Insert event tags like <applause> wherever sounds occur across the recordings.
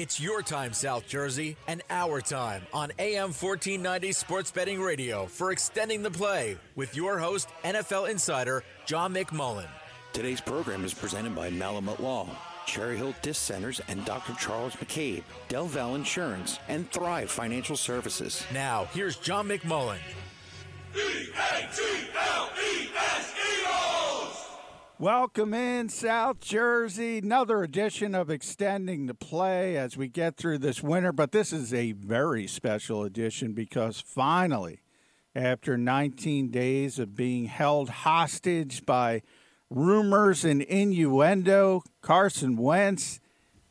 It's your time, South Jersey, and our time on AM 1490 Sports Betting Radio for extending the play with your host, NFL insider John McMullen. Today's program is presented by Malamut Law, Cherry Hill Disc Centers, and Dr. Charles McCabe, Del Val Insurance, and Thrive Financial Services. Now, here's John McMullen. Welcome in, South Jersey. Another edition of Extending the Play as we get through this winter. But this is a very special edition because finally, after 19 days of being held hostage by rumors and innuendo, Carson Wentz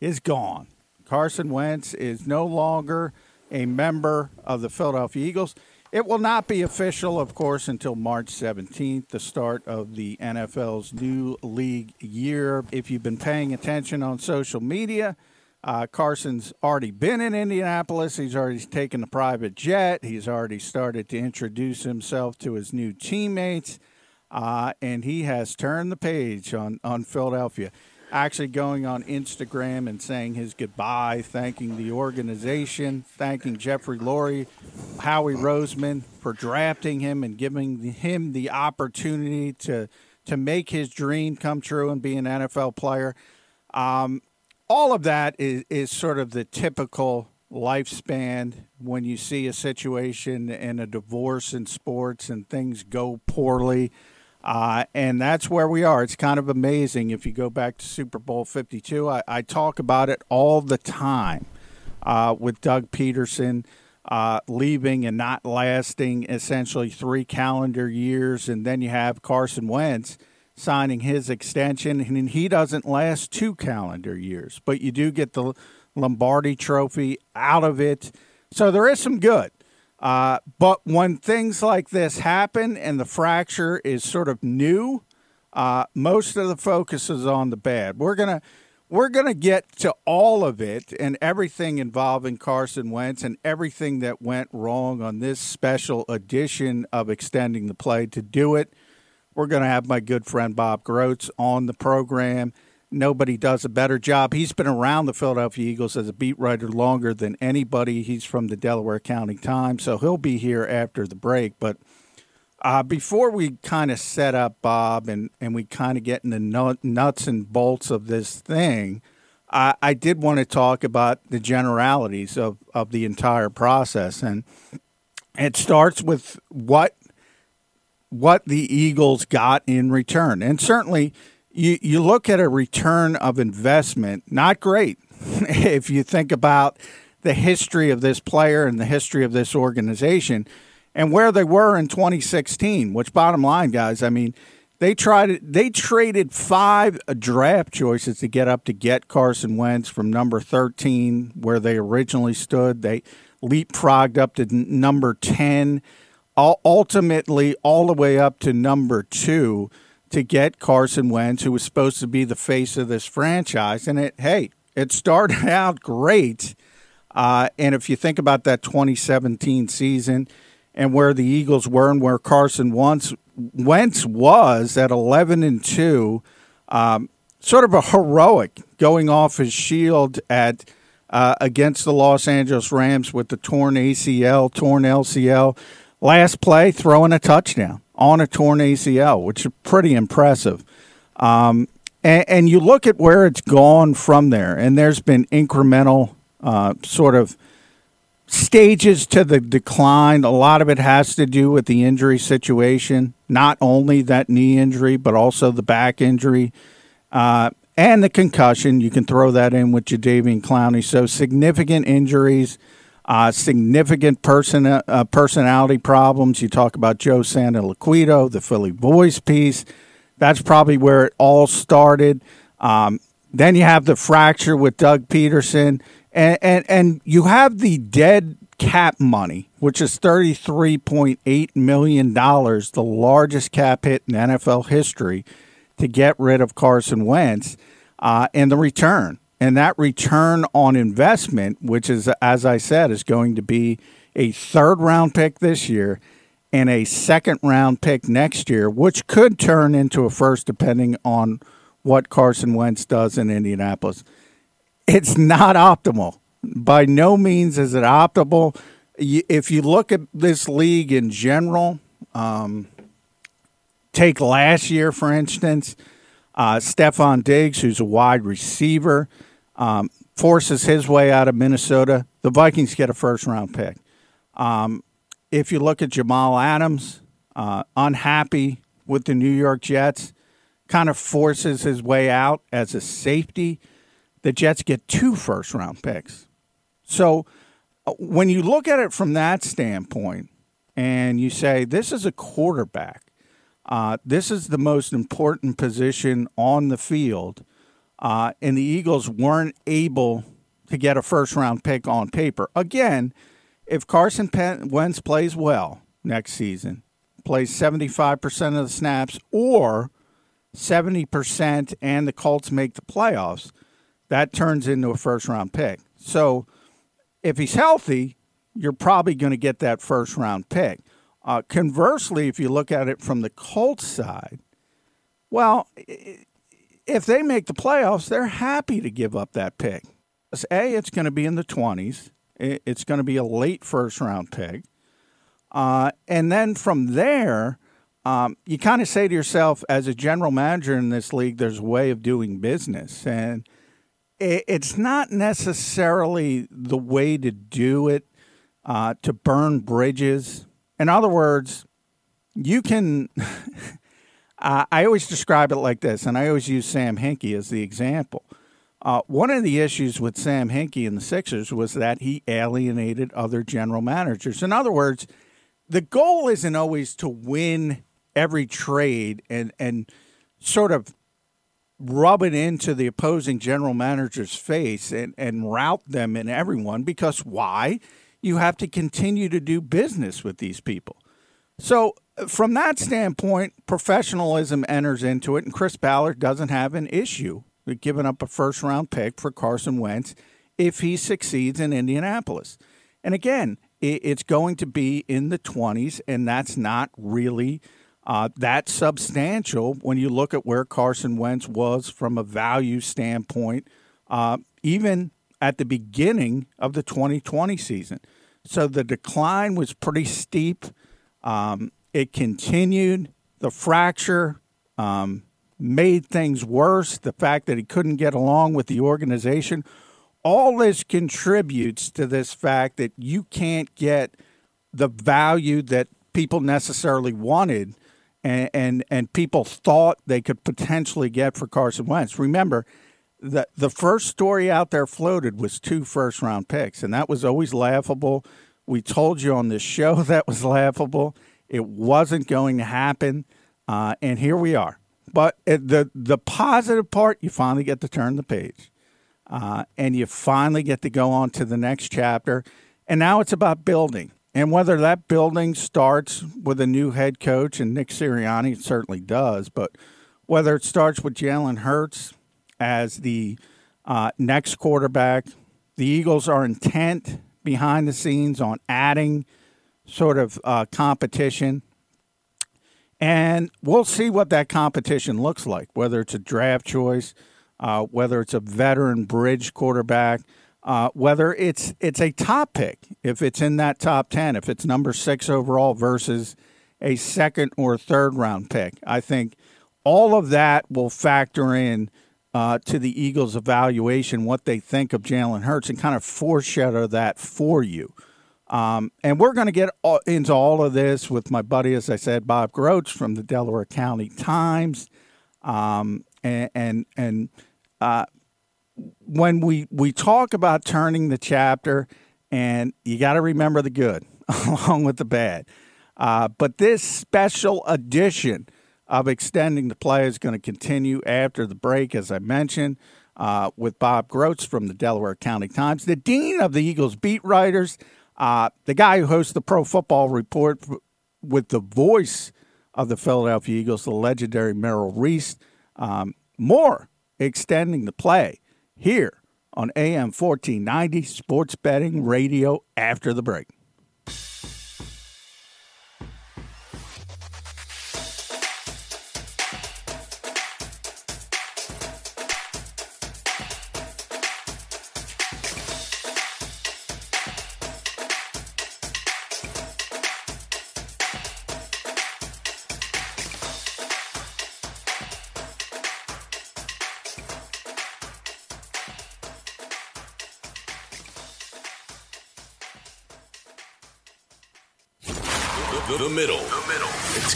is gone. Carson Wentz is no longer a member of the Philadelphia Eagles. It will not be official, of course, until March 17th, the start of the NFL's new league year. If you've been paying attention on social media, uh, Carson's already been in Indianapolis. He's already taken a private jet. He's already started to introduce himself to his new teammates. Uh, and he has turned the page on, on Philadelphia actually going on Instagram and saying his goodbye, thanking the organization, thanking Jeffrey Lurie, Howie Roseman for drafting him and giving him the opportunity to to make his dream come true and be an NFL player. Um, all of that is, is sort of the typical lifespan when you see a situation and a divorce in sports and things go poorly. Uh, and that's where we are. It's kind of amazing if you go back to Super Bowl 52. I, I talk about it all the time uh, with Doug Pederson uh, leaving and not lasting essentially three calendar years. And then you have Carson Wentz signing his extension, and he doesn't last two calendar years. But you do get the Lombardi trophy out of it. So there is some good. Uh, but when things like this happen and the fracture is sort of new, uh, most of the focus is on the bad. We're gonna we're gonna get to all of it and everything involving Carson Wentz and everything that went wrong on this special edition of extending the play. To do it, we're gonna have my good friend Bob Grotz on the program nobody does a better job. He's been around the Philadelphia Eagles as a beat writer longer than anybody. He's from the Delaware County Times, so he'll be here after the break. But uh, before we kind of set up Bob and, and we kind of get in the nuts and bolts of this thing, I, I did want to talk about the generalities of, of the entire process. And it starts with what what the Eagles got in return. And certainly – you, you look at a return of investment, not great. <laughs> if you think about the history of this player and the history of this organization and where they were in 2016, which bottom line, guys, I mean, they tried they traded five draft choices to get up to get Carson Wentz from number 13 where they originally stood. They leapfrogged up to number 10, ultimately all the way up to number 2 to get Carson Wentz, who was supposed to be the face of this franchise. And it, hey, it started <laughs> out great. Uh, and if you think about that 2017 season and where the Eagles were and where Carson Wentz, Wentz was at 11 and 2, um, sort of a heroic going off his shield at uh, against the Los Angeles Rams with the torn ACL, torn LCL. Last play, throwing a touchdown on a torn ACL, which is pretty impressive. Um, and, and, you look at where it's gone from there, and there's been incremental uh, sort of stages to the decline. A lot of it has to do with the injury situation, not only that knee injury, but also the back injury. Uh, and the concussion, you can throw that in with Jadeveon Clowney. So significant injuries uh, significant person uh, personality problems. You talk about Joe Santoliquito, the Philly Voice piece. That's probably where it all started. Um, then you have the fracture with Doug Pederson, and, and and you have the dead cap money, which is thirty three point eight million dollars, the largest cap hit in NFL history, to get rid of Carson Wentz, uh, and the return. And that return on investment, which is, as I said, is going to be a third round pick this year and a second round pick next year, which could turn into a first depending on what Carson Wentz does in Indianapolis. it's not optimal. By no means is it optimal. If you look at this league in general, um, take last year for instance, uh, Stefon Diggs, who's a wide receiver, um, forces his way out of Minnesota. The Vikings get a first round pick. Um, if you look at Jamal Adams, uh, unhappy with the New York Jets, kind of forces his way out as a safety. The Jets get two first round picks. So uh, when you look at it from that standpoint and you say, this is a quarterback, uh, this is the most important position on the field, uh, and the Eagles weren't able to get a first round pick on paper. Again, if Carson Wentz plays well next season, plays 75% of the snaps, or 70% and the Colts make the playoffs, that turns into a first round pick. So if he's healthy, you're probably going to get that first round pick. Uh, conversely, if you look at it from the Colts side, well, if they make the playoffs, they're happy to give up that pick. A, it's going to be in the 20s. It's going to be a late first round pick. Uh, and then from there, um, you kind of say to yourself, as a general manager in this league, there's a way of doing business. And it, it's not necessarily the way to do it uh, to burn bridges. In other words, you can. <laughs> uh, I always describe it like this, and I always use Sam Hinkie as the example. Uh, one of the issues with Sam Hinkie and the Sixers was that he alienated other general managers. In other words, the goal isn't always to win every trade and and sort of rub it into the opposing general manager's face and, and rout them and everyone because why? You have to continue to do business with these people. So, from that standpoint, professionalism enters into it, and Chris Ballard doesn't have an issue with giving up a first round pick for Carson Wentz if he succeeds in Indianapolis. And again, it's going to be in the 20s, and that's not really uh, that substantial when you look at where Carson Wentz was from a value standpoint, uh, even at the beginning of the 2020 season. So the decline was pretty steep. Um, it continued. The fracture um, made things worse. The fact that he couldn't get along with the organization all this contributes to this fact that you can't get the value that people necessarily wanted and, and, and people thought they could potentially get for Carson Wentz. Remember, the the first story out there floated was two first round picks, and that was always laughable. We told you on this show <laughs> that was laughable. It wasn't going to happen, uh, and here we are. But the the positive part, you finally get to turn the page uh, and you finally get to go on to the next chapter. And now it's about building. And whether that building starts with a new head coach, and Nick Sirianni certainly does, but whether it starts with Jalen Hurts as the uh, next quarterback, the Eagles are intent behind the scenes on adding sort of uh, competition. And we'll see what that competition looks like, whether it's a draft choice, uh, whether it's a veteran bridge quarterback, uh, whether it's it's a top pick, if it's in that top ten, if it's number six overall versus a second or third round pick. I think all of that will factor in uh, to the Eagles' evaluation, what they think of Jalen Hurts, and kind of foreshadow that for you. Um, and we're going to get into all of this with my buddy, as I said, Bob Grotz from the Delaware County Times, um, and and, and uh, when we we talk about turning the chapter, and you got to remember the good <laughs> along with the bad. Uh, but this special edition of extending the play is going to continue after the break, as I mentioned, uh, with Bob Grotz from the Delaware County Times, the dean of the Eagles beat writers, uh, the guy who hosts the Pro Football Report with the voice of the Philadelphia Eagles, the legendary Merrill Reese. Um, more extending the play here on AM 1490 Sports Betting Radio after the break.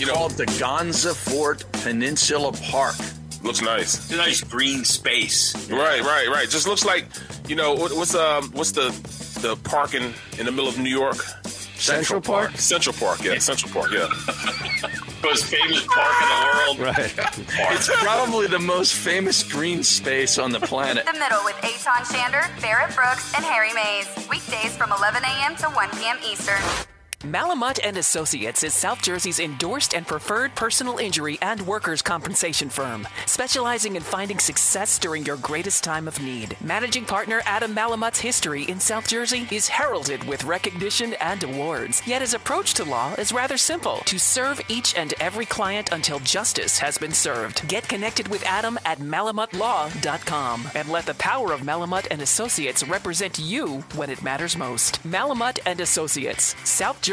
Middle. It's you called know, the Gonza Fort Peninsula Park. Looks nice. It's a nice green space. Right, right, right. Just looks like, you know, what's um, what's the the park in in the middle of New York? Central, Central Park? Park? Central Park, yeah. Central Park, yeah. <laughs> most famous park in the world. Right. it's probably the most famous green space on the planet. <laughs> The Middle with Aton Shander, Barrett Brooks, and Harry Mayes. Weekdays from 11 a.m. to 1 p.m. Eastern. Malamut and Associates is South Jersey's endorsed and preferred personal injury and workers' compensation firm, specializing in finding success during your greatest time of need. Managing partner Adam Malamut's history in South Jersey is heralded with recognition and awards. Yet his approach to law is rather simple: to serve each and every client until justice has been served. Get connected with Adam at malamutlaw.com and let the power of Malamut and Associates represent you when it matters most. Malamut and Associates, South Jersey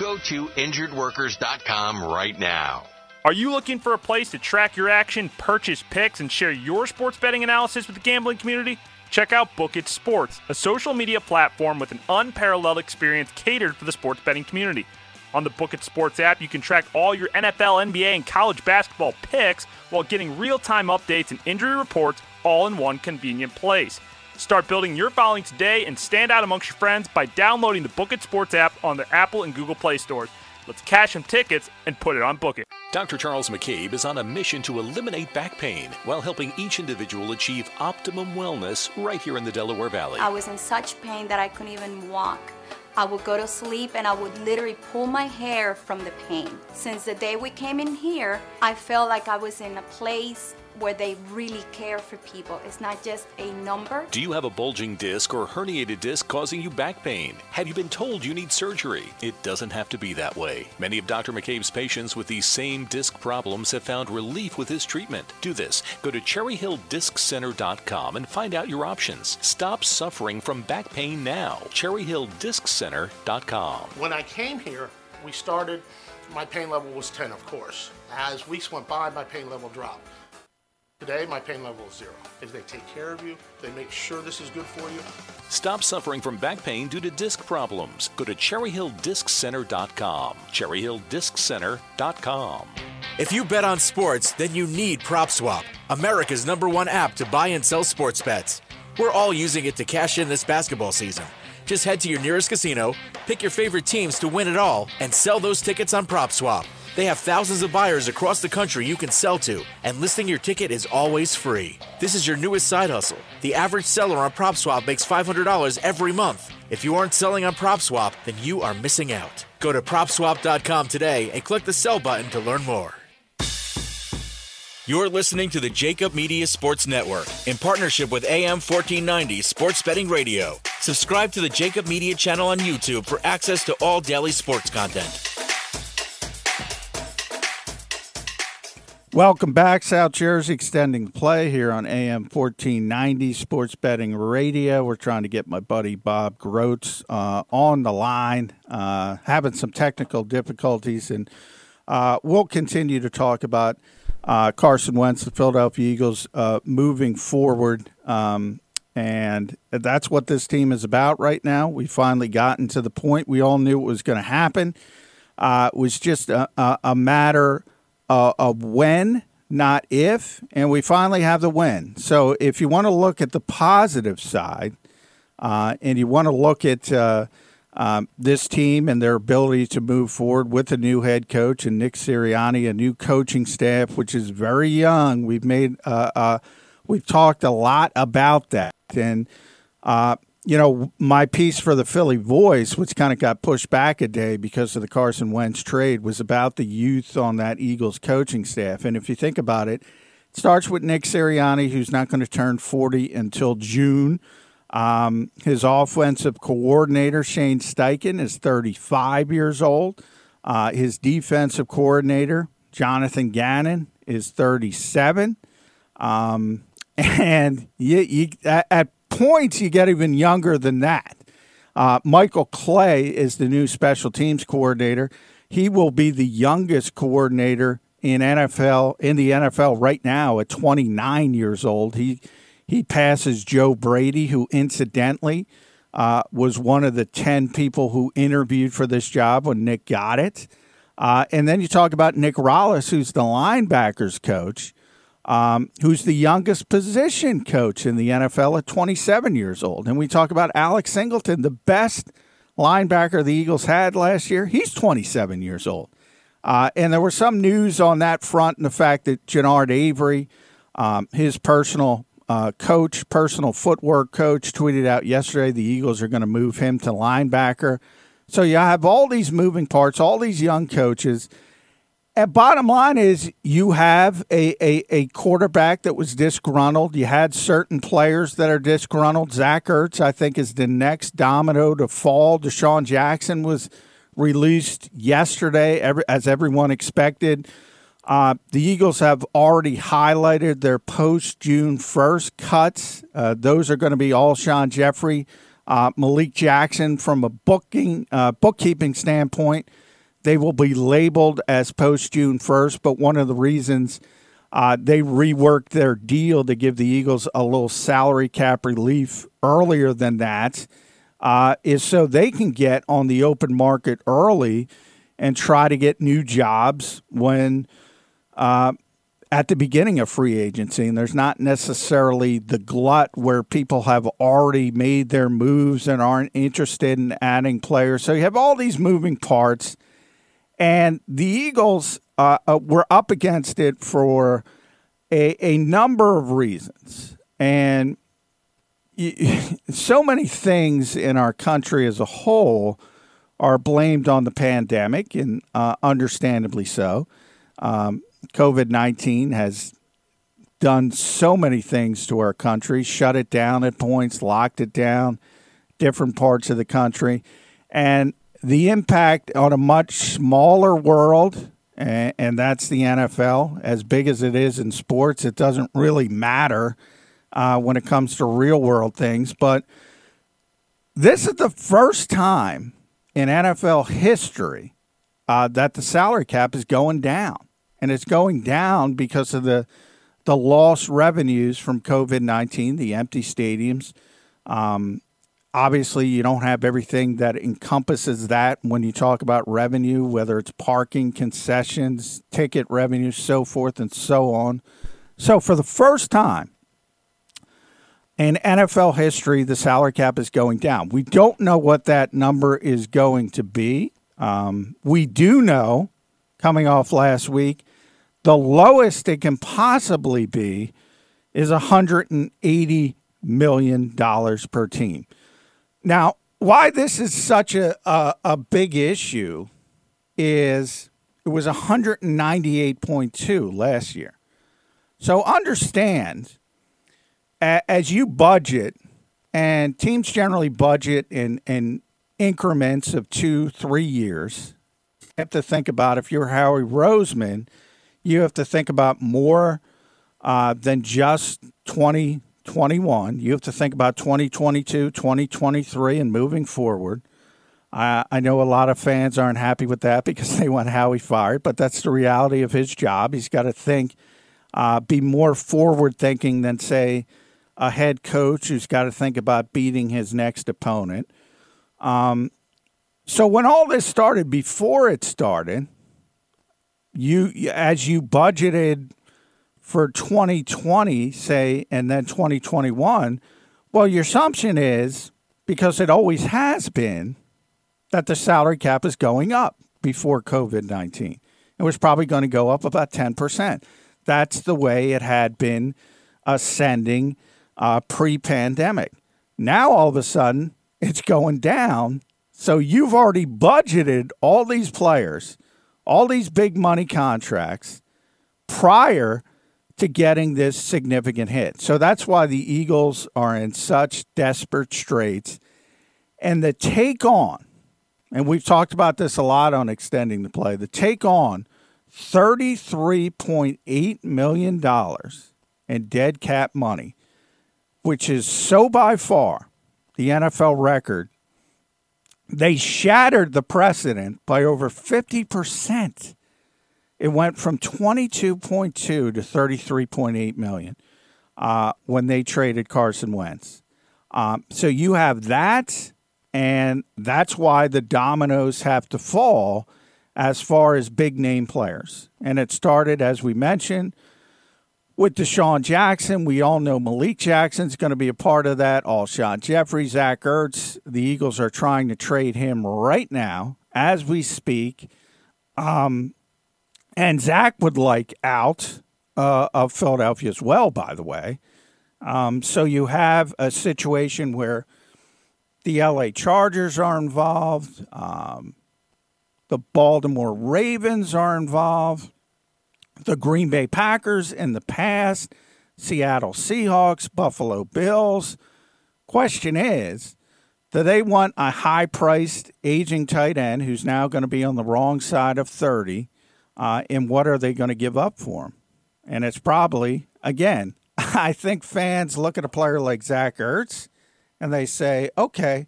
Go to injuredworkers.com right now. Are you looking for a place to track your action, purchase picks, and share your sports betting analysis with the gambling community? Check out Book It Sports, a social media platform with an unparalleled experience catered for the sports betting community. On the Book It Sports app, you can track all your NFL, NBA, and college basketball picks while getting real time updates and injury reports all in one convenient place. Start building your following today and stand out amongst your friends by downloading the Book It Sports app on the Apple and Google Play stores. Let's cash some tickets and put it on Book It. Dr. Charles McCabe is on a mission to eliminate back pain while helping each individual achieve optimum wellness right here in the Delaware Valley. I was in such pain that I couldn't even walk. I would go to sleep and I would literally pull my hair from the pain. Since the day we came in here, I felt like I was in a place where they really care for people. It's not just a number. Do you have a bulging disc or herniated disc causing you back pain? Have you been told you need surgery? It doesn't have to be that way. Many of Dr. McCabe's patients with these same disc problems have found relief with his treatment. Do this. Go to cherryhilldisccenter.com and find out your options. Stop suffering from back pain now. cherryhilldisccenter.com. When I came here, we started, my pain level was 10, of course. As weeks went by, my pain level dropped. Today, my pain level is zero. As they take care of you, they make sure this is good for you. Stop suffering from back pain due to disc problems. Go to cherryhilldisccenter.com. cherryhilldisccenter.com. If you bet on sports, then you need PropSwap, America's number one app to buy and sell sports bets. We're all using it to cash in this basketball season. Just head to your nearest casino, pick your favorite teams to win it all, and sell those tickets on PropSwap. They have thousands of buyers across the country you can sell to, and listing your ticket is always free. This is your newest side hustle. The average seller on PropSwap makes $500 every month. If you aren't selling on PropSwap, then you are missing out. Go to PropSwap.com today and click the sell button to learn more. You're listening to the Jacob Media Sports Network in partnership with AM 1490 Sports Betting Radio. Subscribe to the Jacob Media channel on YouTube for access to all daily sports content. Welcome back, South Jersey, extending play here on AM 1490 Sports Betting Radio. We're trying to get my buddy Bob Grotz uh, on the line, uh, having some technical difficulties, and uh, we'll continue to talk about uh, Carson Wentz, the Philadelphia Eagles, uh, moving forward. Um, and that's what this team is about right now. We've finally gotten to the point we all knew it was going to happen. Uh, it was just a, a, a matter – uh, of when, not if, and we finally have the win. So if you want to look at the positive side, uh, and you want to look at uh, um, this team and their ability to move forward with a new head coach and Nick Sirianni, a new coaching staff, which is very young. We've made uh, uh, we've talked a lot about that, and uh, you know, my piece for the Philly Voice, which kind of got pushed back a day because of the Carson Wentz trade, was about the youth on that Eagles coaching staff. And if you think about it, it starts with Nick Sirianni, who's not going to turn 40 until June. Um, his offensive coordinator, Shane Steichen, is 35 years old. Uh, his defensive coordinator, Jonathan Gannon is 37. Um, <laughs> and you, you, at, points, you get even younger than that. Uh, Michael Clay is the new special teams coordinator. He will be the youngest coordinator in NFL in the NFL right now at 29 years old. He he passes Joe Brady, who incidentally uh, was one of the 10 people who interviewed for this job when Nick got it. Uh, and then you talk about Nick Rallis, who's the linebackers coach, um, who's the youngest position coach in the NFL at 27 years old. And we talk about Alex Singleton, the best linebacker the Eagles had last year. He's 27 years old. Uh, and there was some news on that front and the fact that Genard Avery, um, his personal uh, coach, personal footwork coach, tweeted out yesterday the Eagles are going to move him to linebacker. So you have all these moving parts, all these young coaches. And bottom line is, you have a, a, a, quarterback that was disgruntled. You had certain players that are disgruntled. Zach Ertz, I think, is the next domino to fall. DeSean Jackson was released yesterday, as everyone expected. Uh, the Eagles have already highlighted their post June 1st cuts. Uh, those are going to be Alshon Jeffery, uh, Malik Jackson from a booking uh, bookkeeping standpoint they will be labeled as post June 1st, but one of the reasons uh, they reworked their deal to give the Eagles a little salary cap relief earlier than that uh, is so they can get on the open market early and try to get new jobs when uh, at the beginning of free agency. And there's not necessarily the glut where people have already made their moves and aren't interested in adding players. So you have all these moving parts. And the Eagles uh, uh, were up against it for a, a number of reasons. And <laughs> so many things in our country as a whole are blamed on the pandemic, and uh, understandably so. Um, COVID 19 has done so many things to our country, shut it down at points, locked it down, different parts of the country. And the impact on a much smaller world, and, that's the NFL, as big as it is in sports, it doesn't really matter uh, when it comes to real world things. But this is the first time in NFL history uh, that the salary cap is going down. And it's going down because of the the lost revenues from COVID 19, the empty stadiums, um, obviously you don't have everything that encompasses that when you talk about revenue whether it's parking concessions ticket revenue so forth and so on. So for the first time in NFL history the salary cap is going down. We don't know what that number is going to be. Um, we do know coming off last week the lowest it can possibly be is 180 million dollars per team now, why this is such a, a, a big issue is it was 198.2 last year. So understand as you budget, and teams generally budget in, in increments of two, three years. You have to think about if you're Howie Roseman, you have to think about more uh, than just 2021. You have to think about 2022, 2023, and moving forward. I, know a lot of fans aren't happy with that because they want Howie fired, but that's the reality of his job. He's got to think, uh, be more forward thinking than, say, a head coach who's got to think about beating his next opponent. Um, so when all this started, before it started, you as you budgeted for 2020, say, and then 2021, well, your assumption is because it always has been that the salary cap is going up before COVID 19. It was probably going to go up about 10%. That's the way it had been ascending uh, pre pandemic. Now, all of a sudden, it's going down. So you've already budgeted all these players, all these big money contracts prior to getting this significant hit. So that's why the Eagles are in such desperate straits. And the take on, and we've talked about this a lot on extending the play, the take on $33.8 million in dead cap money, which is so by far the NFL record. They shattered the precedent by over 50%. It went from 22.2 to 33.8 million uh, when they traded Carson Wentz. Um, so you have that, and that's why the dominoes have to fall as far as big name players. And it started, as we mentioned, with DeSean Jackson. We all know Malik Jackson's going to be a part of that. Alshon Jeffery, Zach Ertz. The Eagles are trying to trade him right now as we speak. Um, and Zach would like out uh, of Philadelphia as well, by the way. Um, so you have a situation where the LA Chargers are involved, um, the Baltimore Ravens are involved, the Green Bay Packers in the past, Seattle Seahawks, Buffalo Bills. Question is, do they want a high priced aging tight end who's now going to be on the wrong side of 30? Uh, and what are they going to give up for him? And it's probably, again, <laughs> I think fans look at a player like Zach Ertz and they say, okay,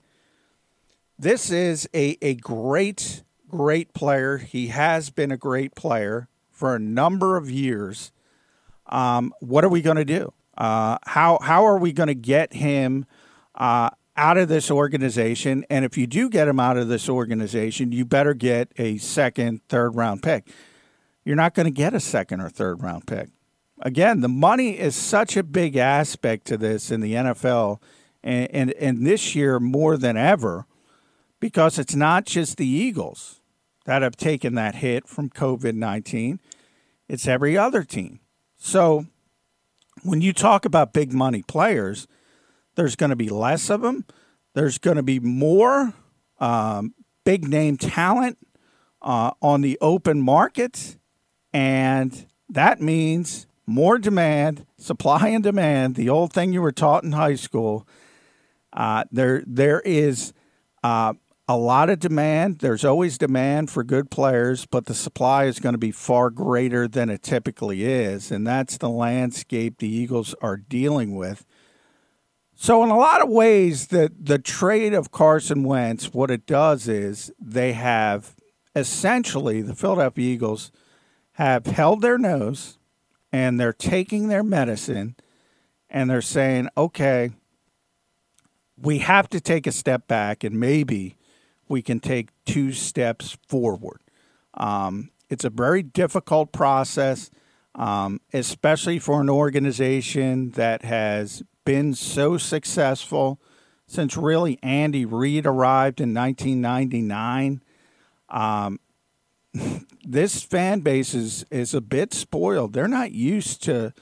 this is a, a great, great player. He has been a great player for a number of years. Um, what are we going to do? Uh, how, how are we going to get him uh, out of this organization? And if you do get him out of this organization, you better get a second, third round pick. You're not going to get a second or third round pick again, the money is such a big aspect to this in the NFL, and, and, and this year more than ever, because it's not just the Eagles that have taken that hit from COVID 19, it's every other team. So when you talk about big money players, there's going to be less of them. There's going to be more um, big name talent uh, on the open market. And that means more demand, supply and demand, the old thing you were taught in high school. Uh, there, there is uh, a lot of demand. There's always demand for good players, but the supply is going to be far greater than it typically is. And that's the landscape the Eagles are dealing with. So, in a lot of ways, the, the trade of Carson Wentz, what it does is they have essentially, the Philadelphia Eagles have held their nose and they're taking their medicine and they're saying, okay, we have to take a step back and maybe we can take two steps forward. Um, it's a very difficult process, um, especially for an organization that has been so successful since really Andy Reid arrived in 1999. Um, <laughs> this fan base is is a bit spoiled. They're not used to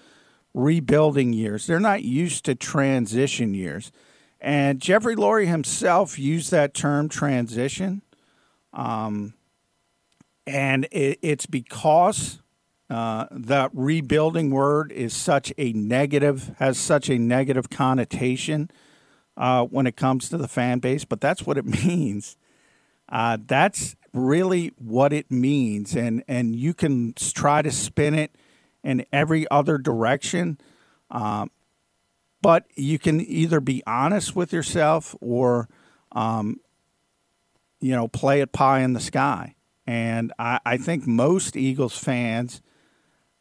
rebuilding years. They're not used to transition years. And Jeffrey Lurie himself used that term transition. Um, and it, it's because uh, the rebuilding word is such a negative, has such a negative connotation uh, when it comes to the fan base, but that's what it <laughs> means. Uh, that's really what it means, and and you can try to spin it in every other direction. Um, but you can either be honest with yourself or, um, you know, play it pie in the sky. And I, I think most Eagles fans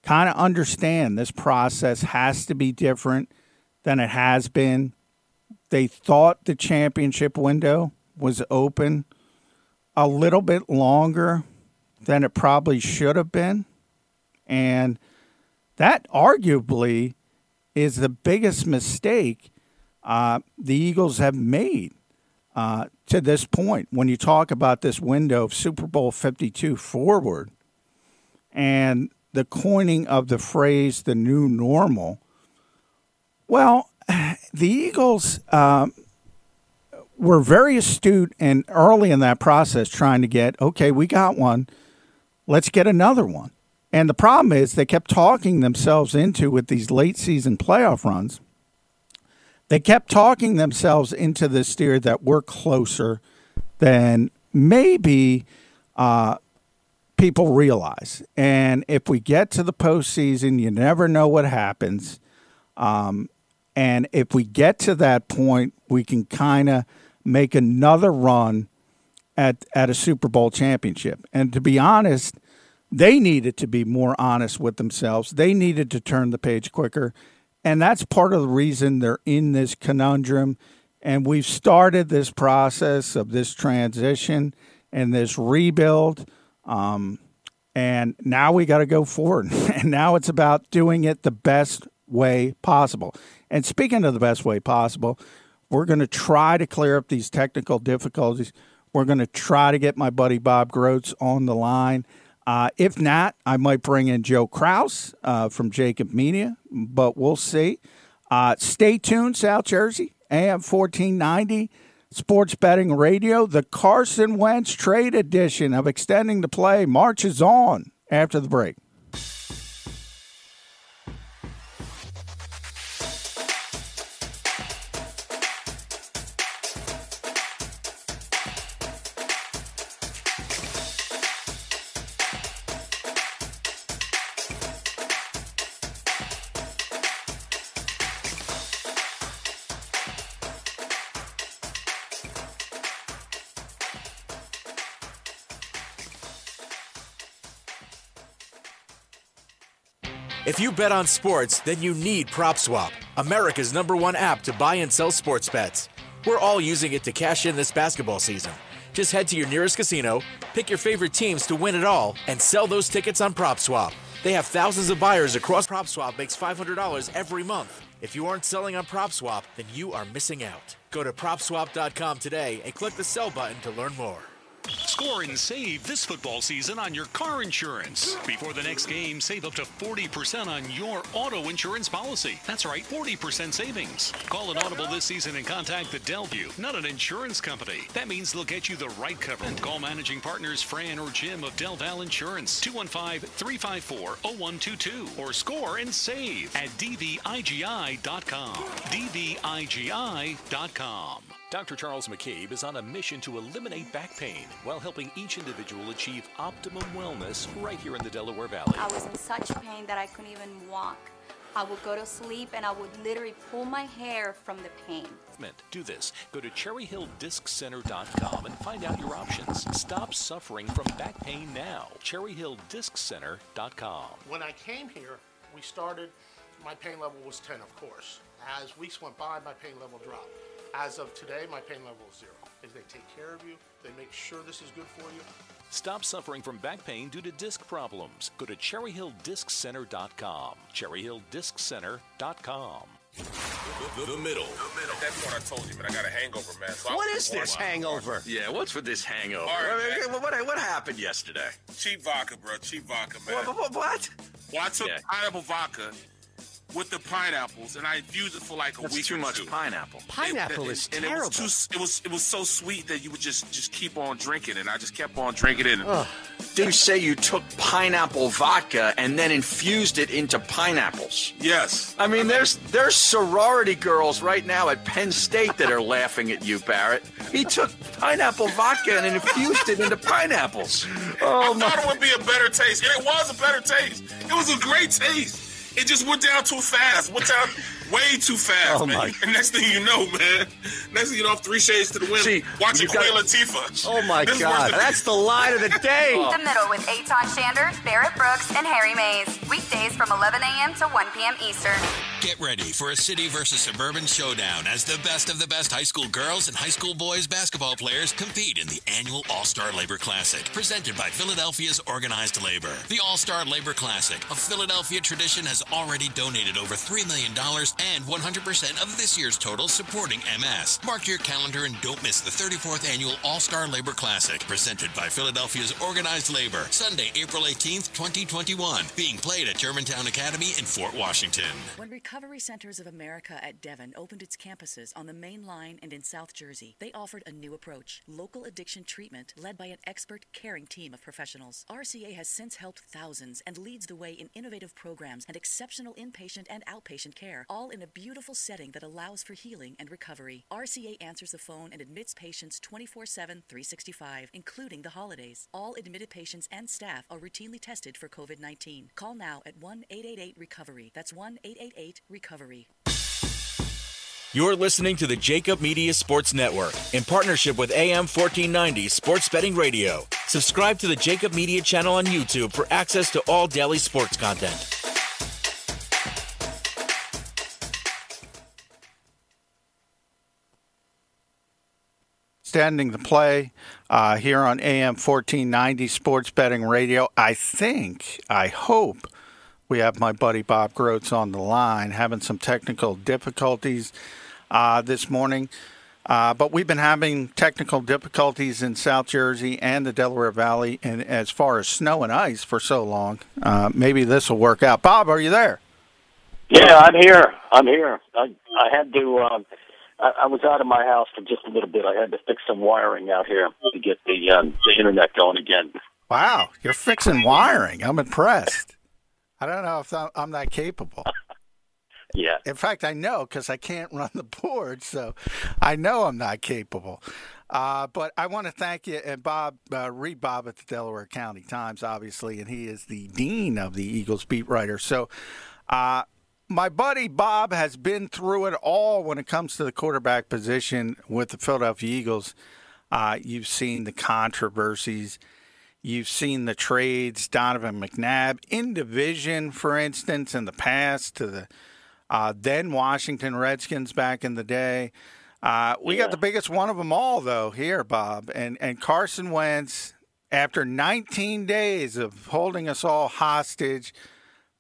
kind of understand this process has to be different than it has been. They thought the championship window was open a little bit longer than it probably should have been. And that arguably is the biggest mistake uh, the Eagles have made uh, to this point. When you talk about this window of Super Bowl 52 forward and the coining of the phrase the new normal, well, <sighs> the Eagles. Um, were very astute and early in that process trying to get, okay, we got one, let's get another one. And the problem is they kept talking themselves into with these late season playoff runs. They kept talking themselves into this theory that we're closer than maybe uh, people realize. And if we get to the postseason, you never know what happens. Um, and if we get to that point, we can kind of make another run at at a Super Bowl championship. And to be honest, they needed to be more honest with themselves. They needed to turn the page quicker. And that's part of the reason they're in this conundrum. And we've started this process of this transition and this rebuild. Um, and now we got to go forward. <laughs> and now it's about doing it the best way possible. And speaking of the best way possible, we're going to try to clear up these technical difficulties. We're going to try to get my buddy Bob Grotz on the line. Uh, if not, I might bring in Joe Kraus uh, from Jacob Media, but we'll see. Uh, stay tuned, South Jersey, AM 1490, Sports Betting Radio. The Carson Wentz trade edition of Extending the Play marches on after the break. If you bet on sports, then you need PropSwap, America's number one app to buy and sell sports bets. We're all using it to cash in this basketball season. Just head to your nearest casino, pick your favorite teams to win it all, and sell those tickets on PropSwap. They have thousands of buyers across PropSwap makes $500 every month. If you aren't selling on PropSwap, then you are missing out. Go to PropSwap.com today and click the sell button to learn more. Score and save this football season on your car insurance. Before the next game, save up to 40% on your auto insurance policy. That's right, 40% savings. Call an Audible this season and contact the Del Val, not an insurance company. That means they'll get you the right cover. Call managing partners Fran or Jim of Del Val Insurance, 215 354 0122, or score and save at dvigi.com. dvigi.com. Dr. Charles McCabe is on a mission to eliminate back pain while helping each individual achieve optimum wellness right here in the Delaware Valley. I was in such pain that I couldn't even walk. I would go to sleep and I would literally pull my hair from the pain. Do this. Go to cherryhilldisccenter.com and find out your options. Stop suffering from back pain now. cherryhilldisccenter.com. When I came here, we started, my pain level was 10, of course. As weeks went by, my pain level dropped. As of today, my pain level is zero. Is they take care of you, they make sure this is good for you. Stop suffering from back pain due to disc problems. Go to cherryhilldisccenter.com. cherryhilldisccenter.com. The, the middle. That's what I told you, but I got a hangover, man. So I What was is this warm up. hangover? Yeah, what's with this hangover? All right, What- what, what happened yesterday? Cheap vodka, bro. Cheap vodka, man. What? what, what? Well, I took pineapple vodka with the pineapples, and I infused it for like a That's week too or much two. pineapple. Pineapple is and It was, too, it was it was so sweet that you would just just keep on drinking, and I just kept on drinking it. And, Did you say you took pineapple vodka and then infused it into pineapples? Yes. I mean, there's there's sorority girls right now at Penn State that are <laughs> laughing at you, Barrett. He took pineapple vodka and infused it into pineapples. Oh I thought it would be a better taste, and it was a better taste. It was a great taste. It just went down too fast. Went down way too fast, Oh, man. my- And next thing you know, man, next thing you know, three shades to the wind, See, watching you got- Queen Latifah. Oh my This God, the- that's the line of the day. The Middle with Aton Shander, Barrett Brooks, and Harry Mayes. Weekdays from 11 a.m. to 1 p.m. Eastern. Get ready for a city versus suburban showdown as the best of the best high school girls and high school boys basketball players compete in the annual All Star Labor Classic, presented by Philadelphia's Organized Labor. The All Star Labor Classic, a Philadelphia tradition, has already donated over $3 million and 100% of this year's total supporting MS. Mark your calendar and don't miss the 34th annual All Star Labor Classic, presented by Philadelphia's Organized Labor, Sunday, April 18th, 2021, being played at Germantown Academy in Fort Washington. When Recovery Centers of America at Devon opened its campuses on the main line and in South Jersey, they offered a new approach local addiction treatment led by an expert, caring team of professionals. RCA has since helped thousands and leads the way in innovative programs and exceptional inpatient and outpatient care, all in a beautiful setting that allows for healing and recovery. RCA RCA answers the phone and admits patients 24 7, 365, including the holidays. All admitted patients and staff are routinely tested for COVID 19. Call now at 1 888 Recovery. That's 1 888 Recovery. You're listening to the Jakib Media Sports Network in partnership with AM 1490 Sports Betting Radio. Subscribe to the Jakib Media channel on YouTube for access to all daily sports content. Standing the play uh, here on AM 1490 Sports Betting Radio. I think, I hope we have my buddy Bob Grotz on the line having some technical difficulties uh, this morning. Uh, but we've been having technical difficulties in South Jersey and the Delaware Valley, and as far as snow and ice for so long. Uh, maybe this will work out. Bob, are you there? Yeah, I'm here. I'm here. I I had to. Um, I, I was out of my house for just a little bit. I had to fix some wiring out here to get the um, the internet going again. Wow, you're fixing wiring. I'm impressed. I don't know if I'm, I'm that capable. <laughs> Yeah. In fact, I know because I can't run the board, so I know I'm not capable. Uh, but I want to thank you and Bob, uh, read Bob at the Delaware County Times, obviously, and he is the dean of the Eagles beat writer. So, uh, my buddy Bob has been through it all when it comes to the quarterback position with the Philadelphia Eagles. Uh, you've seen the controversies. You've seen the trades, Donovan McNabb in division, for instance, in the past to the uh, then Washington Redskins back in the day. Uh, we yeah. got the biggest one of them all, though, here, Bob. And, and Carson Wentz, after 19 days of holding us all hostage,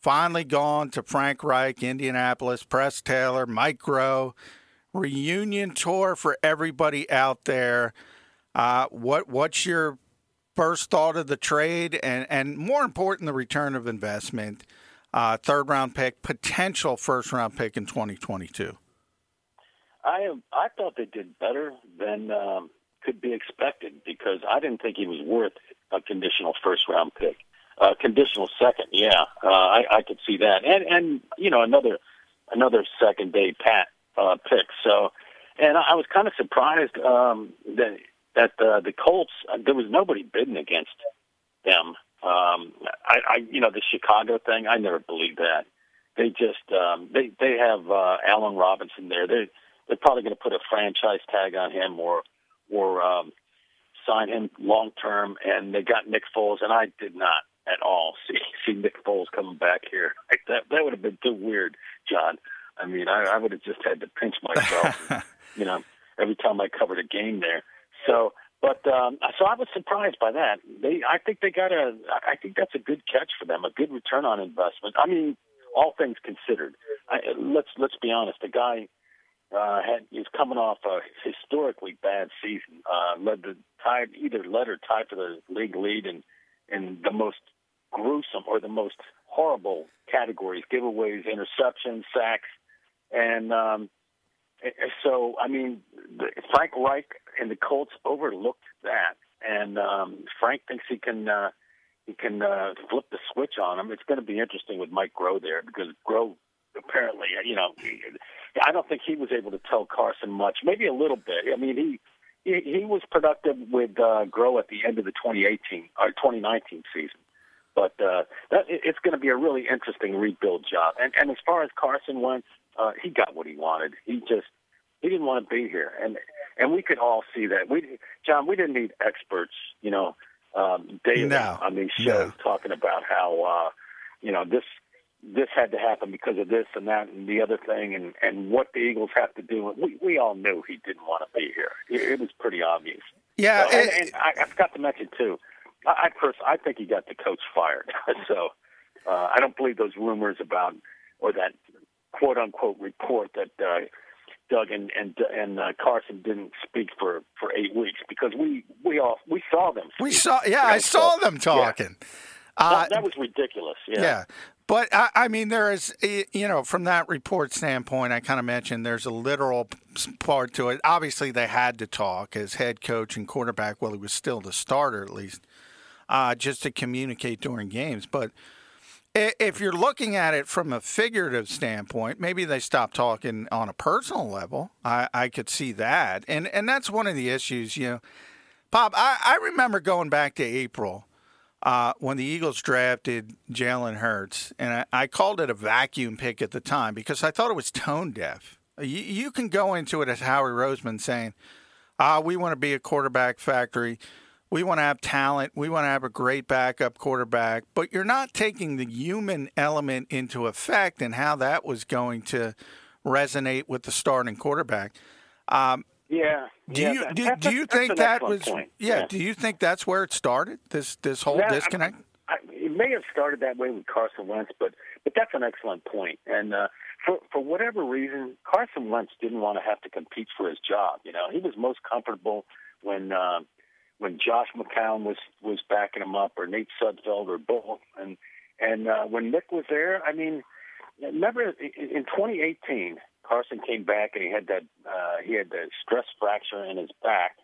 finally gone to Frank Reich, Indianapolis, Press Taylor, Mike reunion tour for everybody out there. Uh, what what's your first thought of the trade, and and more important, the return of investment? uh, third round pick, potential first round pick in 2022? I I thought they did better than um, could be expected because I didn't think he was worth a conditional first round pick. Uh, conditional second, yeah, uh, I, I could see that, and and you know another another second day pat uh, pick. So, and I was kind of surprised um, that that uh, the Colts uh, there was nobody bidding against them. Um, I, I, you know, the Chicago thing, I never believed that. They just, um, they, they have uh, Allen Robinson there. They, they're probably going to put a franchise tag on him or, or um, sign him long term. And they got Nick Foles, and I did not at all <laughs> see see Nick Foles coming back here. Like that that would have been too weird, John. I mean, I, I would have just had to pinch myself, <laughs> you know, every time I covered a game there. So but um, so I was surprised by that. They, I think they got a. I think that's a good catch for them, a good return on investment. I mean, all things considered. I, let's let's be honest. The guy uh, had he's coming off a historically bad season. Uh, led the tied either led or tied for the league lead and in the most gruesome or the most horrible categories: giveaways, interceptions, sacks, and um, so I mean, Frank Reich and the Colts overlooked that, and um, Frank thinks he can uh, he can uh, flip the switch on him. It's going to be interesting with Mike Groh there because Groh apparently, you know, I don't think he was able to tell Carson much. Maybe a little bit. I mean, he he, was productive with uh, Groh at the end of the 2018 or 2019 season. But uh, that, it's going to be a really interesting rebuild job. And, and as far as Carson went, uh, he got what he wanted. He just he didn't want to be here, and and we could all see that. We, John, we didn't need experts, you know, um, daily no. on these shows no. talking about how uh, you know this this had to happen because of this and that and the other thing, and and what the Eagles have to do. We we all knew he didn't want to be here. It, it was pretty obvious. Yeah, so, it, and, and I, I forgot to mention too. I, I I think he got the coach fired. <laughs> so uh, I don't believe those rumors about or that quote unquote report that uh, Doug and and and uh, Carson didn't speak for for eight weeks because we we all we saw them. We saw, yeah, I saw them talking. Yeah. Uh, that, that was ridiculous. Yeah. Yeah. But I, I mean, there is, you know, from that report standpoint, I kind of mentioned there's a literal part to it. Obviously, they had to talk as head coach and quarterback. Well, he was still the starter at least, uh, just to communicate during games. But if you're looking at it from a figurative standpoint, maybe they stop talking on a personal level. I, I could see that, and and that's one of the issues. You know, Pop, I, I remember going back to April uh, when the Eagles drafted Jalen Hurts, and I, I, called it a vacuum pick at the time because I thought it was tone deaf. You, you can go into it as Howie Roseman saying, "Ah, we want to be a quarterback factory." We want to have talent. We want to have a great backup quarterback, but you're not taking the human element into effect and how that was going to resonate with the starting quarterback. Um, yeah. Do yeah, you do, do you think that was yeah, Yeah. Do you think that's where it started? This this whole That- disconnect. I, it may have started that way with Carson Wentz, but but that's an excellent point. And uh, for for whatever reason, Carson Wentz didn't want to have to compete for his job. You know, he was most comfortable when uh, when Josh McCown was was backing him up, or Nate Sudfeld, or both. And and uh, when Nick was there, I mean, remember in in 2018, Carson came back and he had that uh, he had the stress fracture in his back,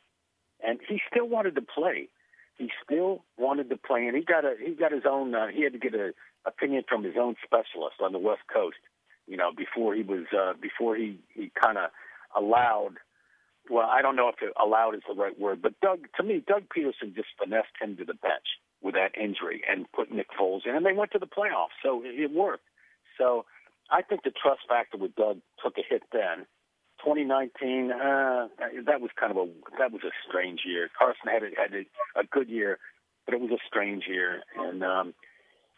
and he still wanted to play. He still wanted to play, and he got a he got his own. Uh, he had to get a opinion from his own specialist on the West Coast. You know, before he was uh, before he he kind of allowed. Well, I don't know if allowed is the right word, but Doug to me, Doug Pederson just finessed him to the bench with that injury and put Nick Foles in, and they went to the playoffs, so it, worked. So I think the trust factor with Doug took a hit then. 2019, uh, that was kind of a that was a strange year. Carson had a, had a, a good year, but it was a strange year, and um,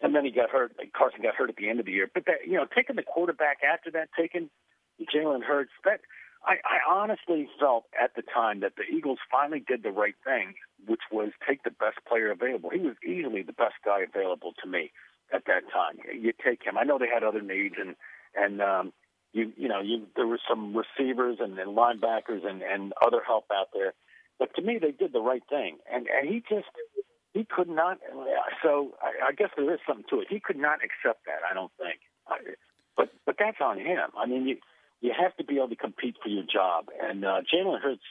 and then he got hurt. Carson got hurt at the end of the year. But that you know, taking the quarterback after that, taking Jalen Hurts, that I, I honestly felt at the time that the Eagles finally did the right thing, which was take the best player available. He was easily the best guy available to me at that time. You take him. I know they had other needs and and um, you you know you there were some receivers and, and linebackers and and other help out there, but to me they did the right thing. And and he just he could not. So I, I guess there is something to it. He could not accept that. I don't think. I, but but that's on him. I mean you you have to be able to compete for your job. And uh, Jalen Hurts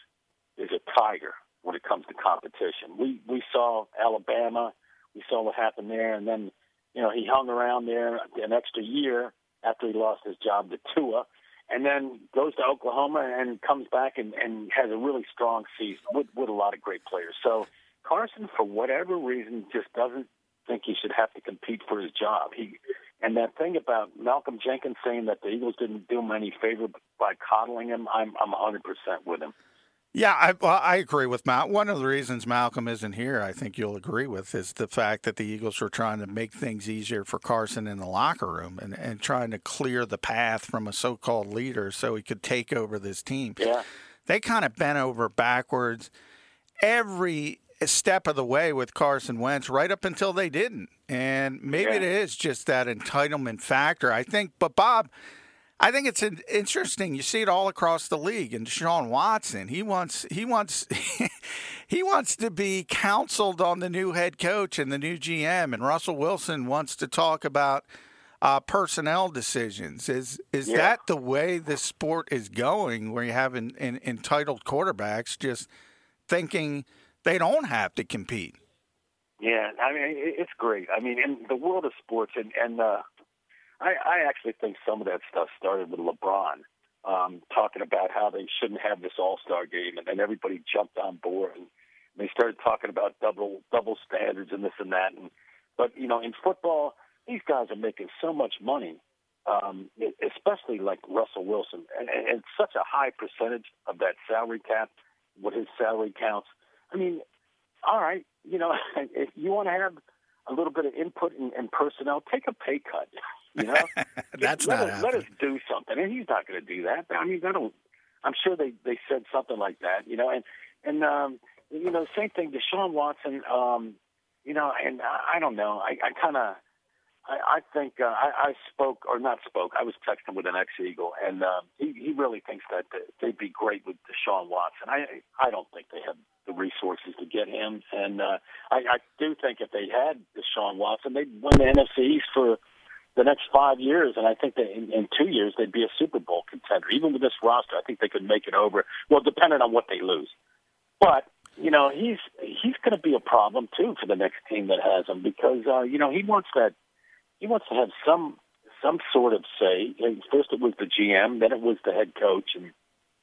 is a tiger when it comes to competition. We we saw Alabama. We saw what happened there, and then you know he hung around there an extra year after he lost his job to Tua, and then goes to Oklahoma and comes back and, and has a really strong season with, with a lot of great players. So Carson, for whatever reason, just doesn't think he should have to compete for his job. He and that thing about Malcolm Jenkins saying that the Eagles didn't do him any favor by coddling him, I'm I'm 100 percent with him. Yeah, I, well, I agree with Mal. One of the reasons Malcolm isn't here, I think you'll agree with, is the fact that the Eagles were trying to make things easier for Carson in the locker room and, and trying to clear the path from a so called leader so he could take over this team. Yeah. They kind of bent over backwards every step of the way with Carson Wentz right up until they didn't. And maybe Yeah. it is just that entitlement factor. I think, but Bob, I think it's interesting. You see it all across the league. And Deshaun Watson, he wants he wants <laughs> he wants to be counseled on the new head coach and the new GM. And Russell Wilson wants to talk about uh, personnel decisions. Is is Yeah. that the way the sport is going, where you have an, an entitled quarterbacks just thinking they don't have to compete? Yeah, I mean it's great. I mean, in the world of sports, and and uh, I, I actually think some of that stuff started with LeBron um, talking about how they shouldn't have this All Star game, and then everybody jumped on board and they started talking about double double standards and this and that. And but you know, in football, these guys are making so much money, um, especially like Russell Wilson, and, and, and such a high percentage of that salary cap, what his salary counts. I mean, all right, you know, <laughs> if you want to have a little bit of input in, in personnel, take a pay cut. <laughs> You know, <laughs> That's let not us, let us do something, and he's not going to do that. I mean, I don't. I'm sure they they said something like that, you know, and and um, you know, same thing. Deshaun Watson, um, you know, and I, I don't know. I, I kind of. I, I think uh, I, I spoke or not spoke. I was texting with an ex-Eagle, and um, he, he really thinks that they'd be great with Deshaun Watson. I I don't think they have the resources to get him, and uh, I, I do think if they had Deshaun Watson, they'd win the NFC East for the next five years, and I think that in, in two years they'd be a Super Bowl contender. Even with this roster, I think they could make it over. Well, depending on what they lose, but you know he's he's going to be a problem too for the next team that has him because uh, you know he wants that he wants to have some some sort of say. First, it was the GM, then it was the head coach, and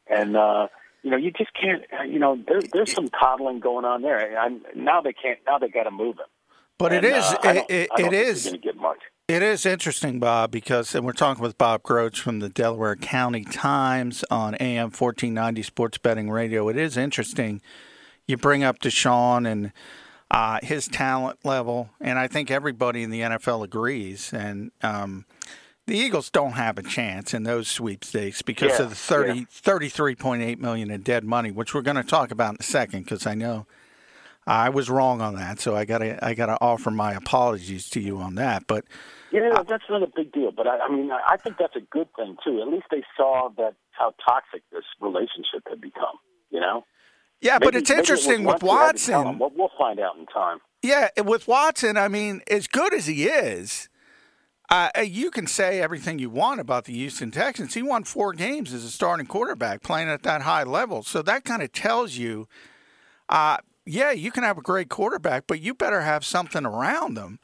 and uh, you know, you just can't. You know, there, there's some coddling going on there. And now they can't. Now they got to move him. But and, it is. Uh, it, it, it is. Going to get much. It is interesting, Bob, because and we're talking with Bob Grotz from the Delaware County Times on AM 1490 Sports Betting Radio. It is interesting. You bring up Deshaun and uh, his talent level, and I think everybody in the NFL agrees. And um, the Eagles don't have a chance in those sweepstakes because Yeah, of the 30, yeah. 33.8 million in dead money, which we're going to talk about in a second because I know I was wrong on that. So I got to I got to offer my apologies to you on that. But Yeah, that's not a big deal. But I, I mean, I think that's a good thing too. At least they saw that how toxic this relationship had become. You know. Yeah, but it's maybe it interesting with once they had to tell Watson. him. We'll find out in time. Yeah, with Watson, I mean, as good as he is, uh, you can say everything you want about the Houston Texans. He won four games as a starting quarterback playing at that high level. So that kind of tells you, uh, yeah, you can have a great quarterback, but you better have something around them.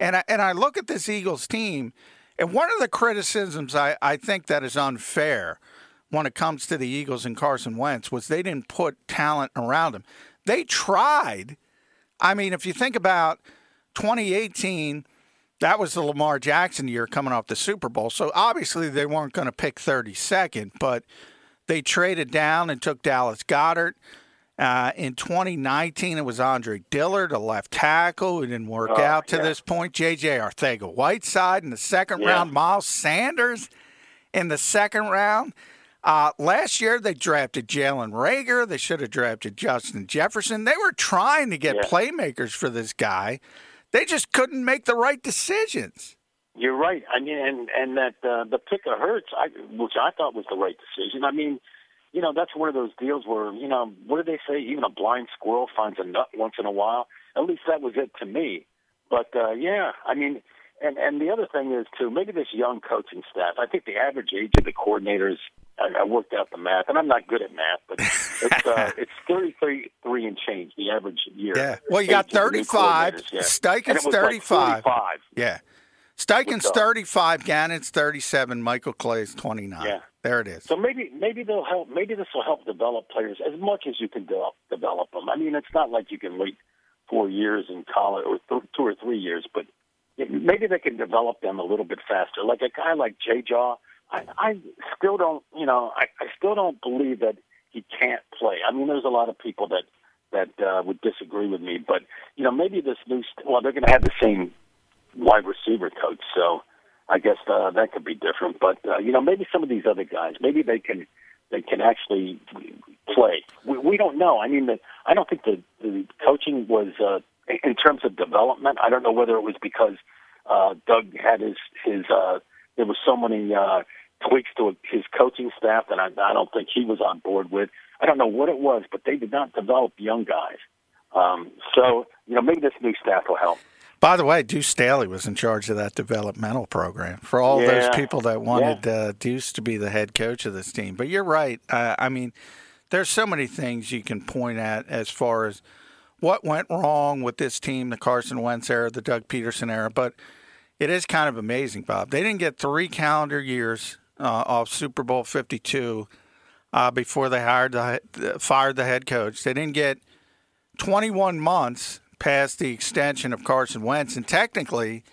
And I, and I look at this Eagles team, and one of the criticisms I, I think that is unfair when it comes to the Eagles and Carson Wentz was they didn't put talent around him. They tried. I mean, if you think about 2018, that was the Lamar Jackson year coming off the Super Bowl. So obviously they weren't going to pick 32nd, but they traded down and took Dallas Goedert. Uh, in 2019, it was Andre Dillard, a left tackle. It didn't work Oh, out to yeah. this point. J.J. Arcega-Whiteside in the second Yeah. round. Miles Sanders in the second round. Uh, last year, they drafted Jalen Reagor. They should have drafted Justin Jefferson. They were trying to get Yeah. playmakers for this guy. They just couldn't make the right decisions. You're right. I mean, and and that uh, the pick of Hurts, I, which I thought was the right decision. I mean, you know, that's one of those deals where you know, what do they say? Even a blind squirrel finds a nut once in a while. At least that was it to me. But uh, yeah, I mean, and and the other thing is too, maybe this young coaching staff. I think the average age of the coordinators. I, I worked out the math, and I'm not good at math, but it's uh, <laughs> it's 33 three and change the average year. Yeah. Well, you got Age of 35. coordinators, yeah. Steichen's And it was like 35. Yeah. Steichen's uh, 35, Gannon's 37, Michael Clay's 29. Yeah. There it is. So maybe maybe they'll help. Maybe this will help develop players as much as you can develop, develop them. I mean, it's not like you can wait four years in college or th- two or three years, but maybe they can develop them a little bit faster. Like a guy like Jay Jaw, I, I still don't. You know, I, I still don't believe that he can't play. I mean, there's a lot of people that that uh, would disagree with me, but you know, maybe this new. St- well, they're going to have the same wide receiver coach, so I guess uh, that could be different. But uh, you know, maybe some of these other guys, maybe they can they can actually play. We, we don't know. I mean, the, I don't think the, the coaching was uh, in terms of development. I don't know whether it was because uh, Doug had his his uh, there was so many uh, tweaks to his coaching staff that I, I don't think he was on board with. I don't know what it was, but they did not develop young guys. Um, so you know, maybe this new staff will help. By the way, Deuce Staley was in charge of that developmental program for all those people that wanted uh, Deuce to be the head coach of this team. But you're right. Uh, I mean, there's so many things you can point at as far as what went wrong with this team, the Carson Wentz era, the Doug Pederson era. But it is kind of amazing, Bob. They didn't get three calendar years uh, off Super Bowl 52 uh, before they hired the, fired the head coach. They didn't get 21 months past the extension of Carson Wentz, and technically,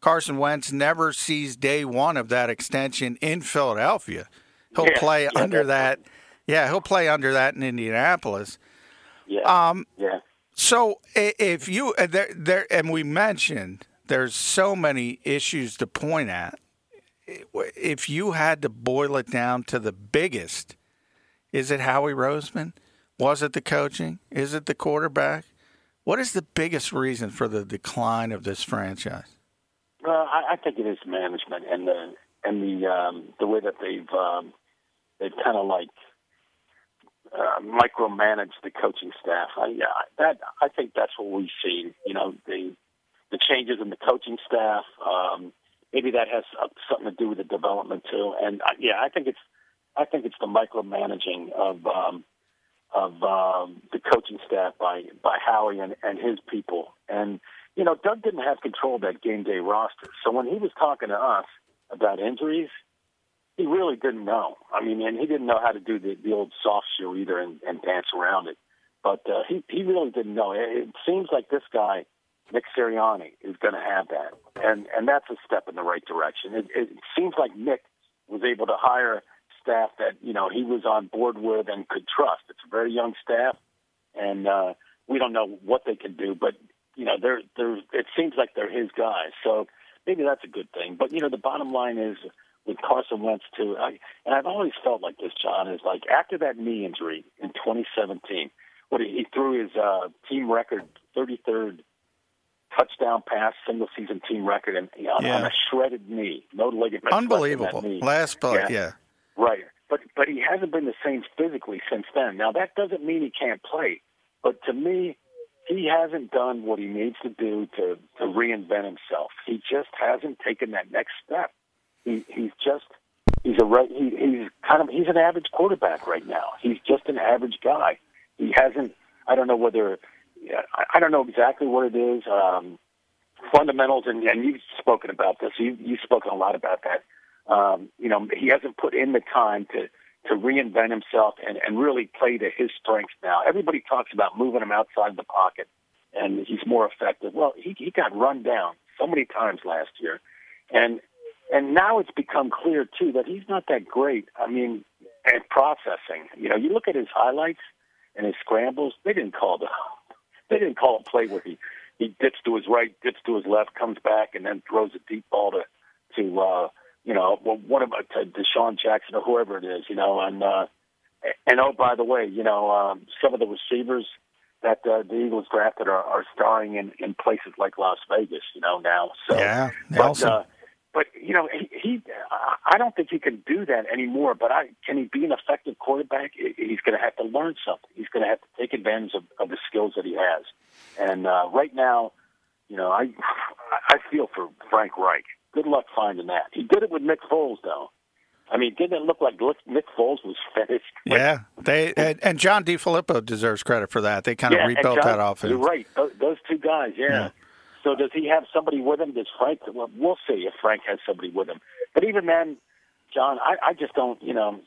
Carson Wentz never sees day one of that extension in Philadelphia. He'll Yeah, play yeah, under that. Yeah, he'll play under that in Indianapolis. Yeah. Um, yeah. So if you uh, there, there, and we mentioned there's so many issues to point at. If you had to boil it down to the biggest, is it Howie Roseman? Was it the coaching? Is it the quarterback? What is the biggest reason for the decline of this franchise? Well, I, I think it is management and the and the um, the way that they've um, they've kind of like uh, micromanaged the coaching staff. I, yeah, that I think that's what we've seen. You know, the the changes in the coaching staff. Um, maybe that has something to do with the development too. And uh, yeah, I think it's I think it's the micromanaging of um, of um, the coaching staff by by Howie and, and his people. And you know, Doug didn't have control of that game day roster. So when he was talking to us about injuries, he really didn't know. I mean, and he didn't know how to do the, the old soft shoe either and, and dance around it. But uh, he he really didn't know. It, it seems like this guy, Nick Sirianni, is going to have that, and and that's a step in the right direction. It, it seems like Nick was able to hire staff that you know he was on board with and could trust. It's a very young staff, and uh, we don't know what they can do, but you know they're they're. It seems like they're his guys, so maybe that's a good thing. But you know the bottom line is with Carson Wentz too, I, and I've always felt like this, John, is like after that knee injury in 2017, what he, threw his uh, team record 33rd touchdown pass, single season team record, and you know, Yeah. on a shredded knee, no ligament. Unbelievable. knee. Last play, yeah. Right. But but he hasn't been the same physically since then. Now that doesn't mean he can't play. But to me, he hasn't done what he needs to do to, to reinvent himself. He just hasn't taken that next step. He he's just he's a right he, he's kind of he's an average quarterback right now. He's just an average guy. He hasn't I don't know whether yeah, I, don't know exactly what it is. Um fundamentals and, and you've spoken about this. You you've spoken a lot about that um, you know, he hasn't put in the time to to reinvent himself and, and really play to his strengths now. Everybody talks about moving him outside the pocket and he's more effective. Well, he, he got run down so many times last year. And and now it's become clear too that he's not that great. I mean, at processing. You know, you look at his highlights and his scrambles, they didn't call the they didn't call a play where he he dips to his right, dips to his left, comes back and then throws a deep ball to to uh you know, one of to DeSean Jackson or whoever it is, you know, and uh, and oh, by the way, you know, um, some of the receivers that uh, the Eagles drafted are, are starring in, in places like Las Vegas, you know, now. So, Yeah, but Nelson. uh, but you know, he, he I don't think he can do that anymore. But I can he be an effective quarterback? He's going to have to learn something. He's going to have to take advantage of, of the skills that he has. And uh, right now, you know, I I feel for Frank Reich. Good luck finding that. He did it with Nick Foles, though. I mean, didn't it look like Nick Foles was finished? Yeah, they and, and John DeFilippo deserves credit for that. They kind of yeah, rebuilt John- that offense. You're right. Those, those two guys, yeah. Yeah. So does he have somebody with him? Does Frank? Well, we'll see if Frank has somebody with him. But even then, John, I, I just don't. You know,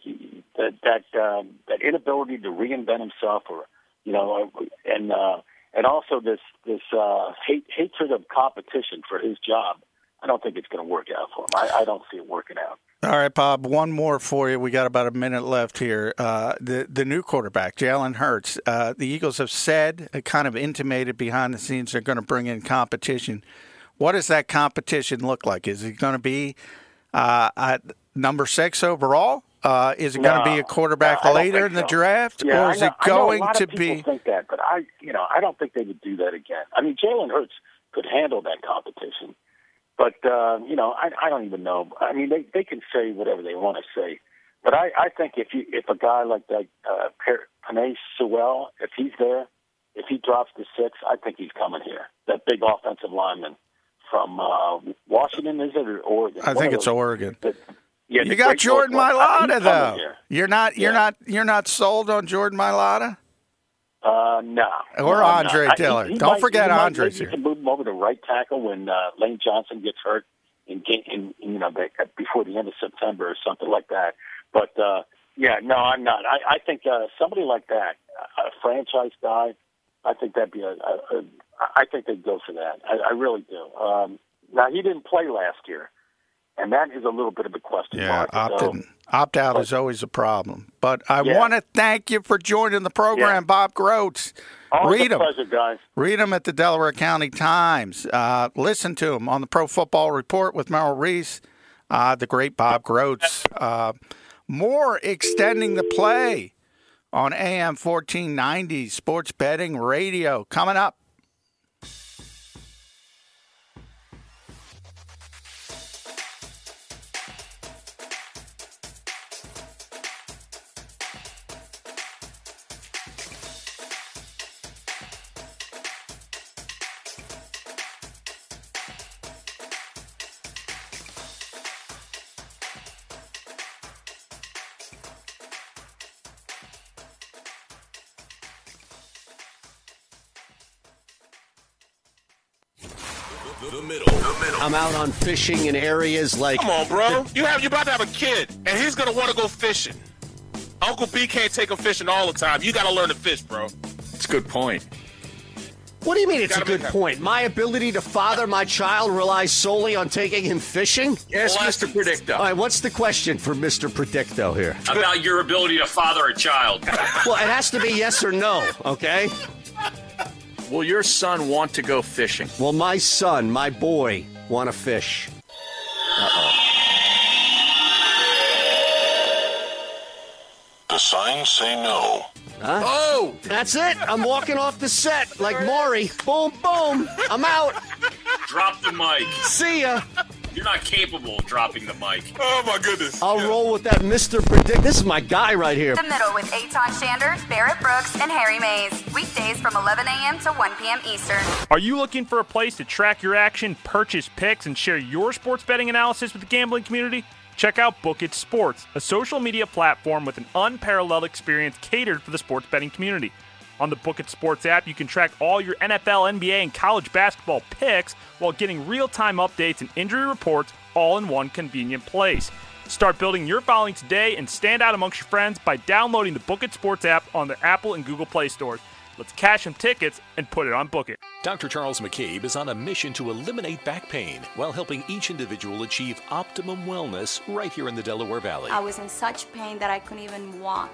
that that um, that inability to reinvent himself, or you know, and uh, and also this this uh, hate hatred of competition for his job. I don't think it's going to work out for him. I, I don't see it working out. All right, Bob. One more for you. We got about a minute left here. Uh, the the new quarterback, Jalen Hurts. Uh, the Eagles have said, uh, kind of intimated behind the scenes, they're going to bring in competition. What does that competition look like? Is it going to be uh, number six overall? Uh, is it going to be a quarterback no, later think in the draft, Yeah, or is know- it going to be? Think that, but I, you know, I don't think they would do that again. I mean, Jalen Hurts could handle that competition, but uh, you know, I, I don't even know. I mean, they they can say whatever they want to say, but I, I think if you if a guy like that, uh, Penei Sewell, if he's there, if he drops to six, I think he's coming here. That big offensive lineman from uh, Washington, is it or Oregon? I One think it's those- Oregon. that- yeah, you got Jordan Mailata coming though. You're not. You're Yeah. not. You're not sold on Jordan Mailata. Uh, no. Or No, Andre. I- he- Don't might- forget he Andre's here. You can move him over to right tackle when uh, Lane Johnson gets hurt in, in, in you know the, before the end of September or something like that. But uh, yeah, no, I'm not. I, I think uh, somebody like that, a franchise guy, I think that'd be a. a, a I think they'd go for that. I, I really do. Um, now he didn't play last year, and that is a little bit of a question Yeah, mark. opt So-. Opt out is always a problem. But I Yeah. want to thank you for joining the program, Yeah. Bob Grotz. Always Read a 'em. pleasure, guys. Read them at the Delaware County Times. Uh, listen to them on the Pro Football Report with Merrill Reese, uh, the great Bob Grotz. Uh, more extending the play on AM 1490 Sports Betting Radio coming up. On fishing in areas like. Come on, bro. You have you're about to have a kid, and he's gonna want to go fishing. Uncle B can't take him fishing all the time. You got to learn to fish, bro. It's a good point. What do you mean it's a good point? My ability to father my child relies solely on taking him fishing? Yes, Mr. Predicto. All right, what's the question for Mr. Predicto here? About your ability to father a child. Well, it has to be yes or no, okay? Will your son want to go fishing? Well, my son, my boy, want to fish. Uh-oh. The signs say no. Huh? Oh! That's it. I'm walking off the set like Maury. Boom, boom. I'm out. Drop the mic. See ya. You're not capable of dropping the mic. Oh my goodness. I'll roll with that Mr. Predict. This is my guy right here. The Middle with Aton Shander, Barrett Brooks, and Harry Mayes. Weekdays from 11 a.m. to 1 p.m. Eastern. Are you looking for a place to track your action, purchase picks, and share your sports betting analysis with the gambling community? Check out Book It Sports, a social media platform with an unparalleled experience catered for the sports betting community. On the Book It Sports app, you can track all your NFL, NBA, and college basketball picks while getting real time updates and injury reports all in one convenient place. Start building your following today and stand out amongst your friends by downloading the Book It Sports app on the Apple and Google Play stores. Let's cash some tickets and put it on Book It. Dr. Charles McCabe is on a mission to eliminate back pain while helping each individual achieve optimum wellness right here in the Delaware Valley. I was in such pain that I couldn't even walk.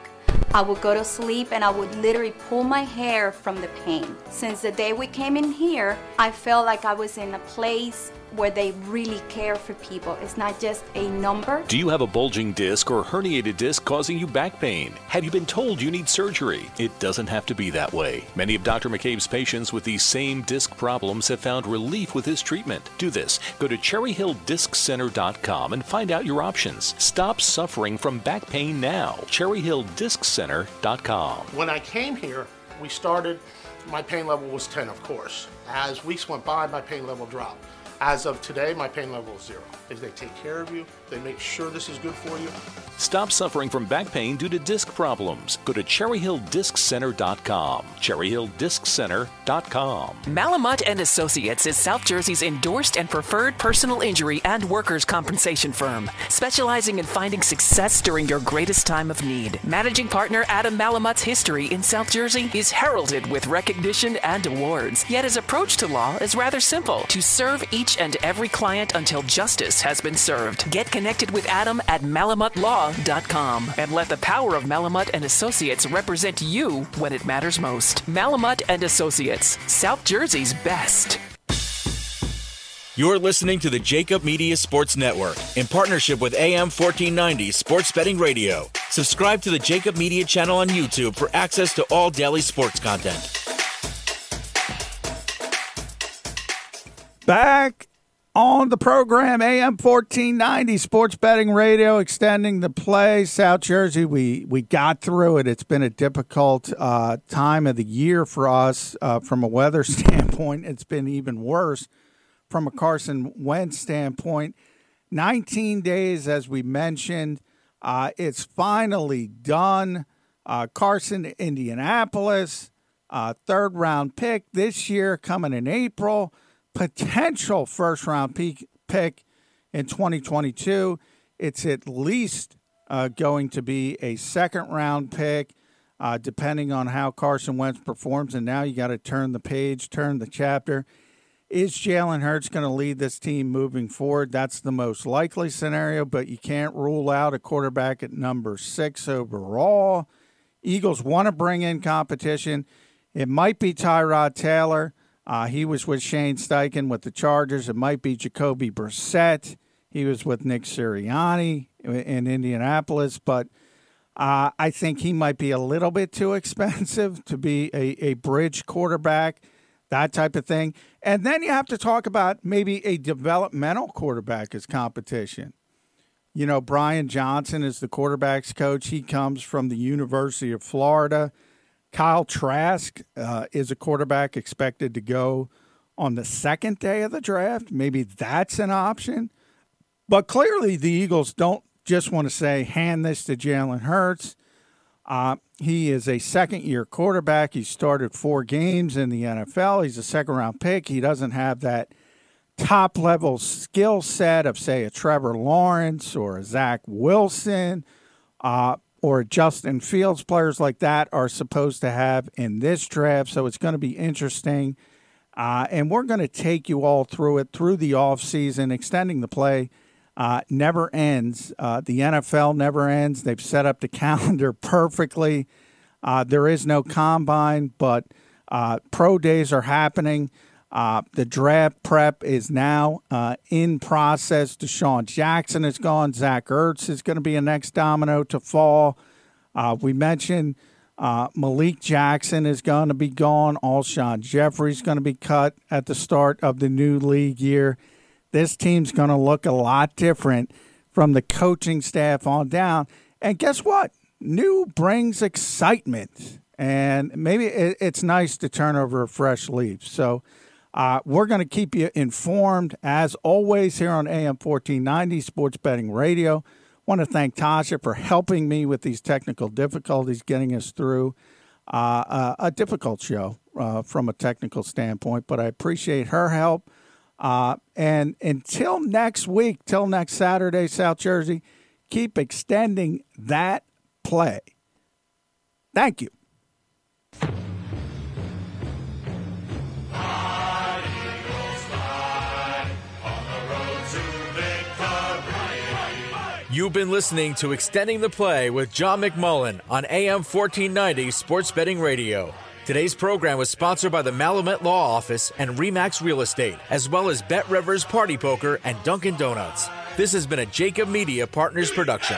I would go to sleep and I would literally pull my hair from the pain. Since the day we came in here, I felt like I was in a place where they really care for people. It's not just a number. Do you have a bulging disc or herniated disc causing you back pain? Have you been told you need surgery? It doesn't have to be that way. Many of Dr. McCabe's patients with these same disc problems have found relief with his treatment. Do this. Go to cherryhilldisccenter.com and find out your options. Stop suffering from back pain now. cherryhilldisccenter.com. When I came here, we started, my pain level was 10, of course. As weeks went by, my pain level dropped. As of today, my pain level is zero. They take care of you, they make sure this is good for you. Stop suffering from back pain due to disc problems. Go to cherryhilldisccenter.com. cherryhilldisccenter.com. Malamut and Associates is South Jersey's endorsed and preferred personal injury and workers' compensation firm, specializing in finding success during your greatest time of need. Managing partner Adam Malamut's history in South Jersey is heralded with recognition and awards. Yet his approach to law is rather simple: to serve each and every client until justice has been served. Get connected with Adam at malamutlaw.com and let the power of Malamut and Associates represent you when it matters most. Malamut and Associates, South Jersey's best. You're listening to the Jakib Media Sports Network in partnership with AM 1490 Sports Betting Radio. Subscribe to the Jakib Media channel on YouTube for access to all daily sports content. Back on the program, AM 1490 Sports Betting Radio, extending the play. South Jersey, we, we got through it. It's been a difficult uh, time of the year for us uh, from a weather <laughs> standpoint. It's been even worse from a Carson Wentz standpoint. 19 days, as we mentioned. Uh, it's finally done. Uh, Carson, Indianapolis, uh, third round pick this year coming in April potential first round peak, pick in 2022. It's at least uh, going to be a second round pick, uh, depending on how Carson Wentz performs. And now you got to turn the page, turn the chapter. Is Jalen Hurts going to lead this team moving forward? That's the most likely scenario, but you can't rule out a quarterback at number six overall. Eagles want to bring in competition. It might be Tyrod Taylor. Uh, he was with Shane Steichen with the Chargers. It might be Jacoby Brissett. He was with Nick Sirianni in Indianapolis, but uh, I think he might be a little bit too <laughs> expensive to be a, a bridge quarterback, that type of thing. And then you have to talk about maybe a developmental quarterback as competition. You know, Brian Johnson is the quarterback's coach. He comes from the University of Florida. Kyle Trask uh, is a quarterback expected to go on the second day of the draft. Maybe that's an option. But clearly, the Eagles don't just want to say, hand this to Jalen Hurts. Uh, he is a second year quarterback. He started four games in the NFL. He's a second round pick. He doesn't have that top level skill set of, say, a Trevor Lawrence or a Zach Wilson uh, or Justin Fields, players like that are supposed to have in this draft. So it's going to be interesting. Uh, and we're going to take you all through it through the offseason, extending the play. Uh, never ends. Uh, the NFL never ends. They've set up the <laughs> calendar perfectly. Uh, there is no combine, but uh, pro days are happening. Uh, the draft prep is now uh, in process. DeSean Jackson is gone. Zach Ertz is going to be a next domino to fall. Uh, we mentioned uh, Malik Jackson is going to be gone. Alshon Jeffery is going to be cut at the start of the new league year. This team's going to look a lot different from the coaching staff on down. And guess what? New brings excitement. And maybe it's nice to turn over a fresh leaf. So, uh, we're going to keep you informed as always here on AM 1490 Sports Betting Radio. Want to thank Tasha for helping me with these technical difficulties, getting us through uh, a, a, difficult show uh, from a technical standpoint, but I appreciate her help. Uh, and until next week, till next Saturday, South Jersey, keep extending that play. Thank you. You've been listening to Extending the Play with John McMullen on AM 1490 Sports Betting Radio. Today's program was sponsored by the Malamut Law Office and Remax Real Estate, as well as Bet Rivers Party Poker and Dunkin' Donuts. This has been a Jakib Media Partners production.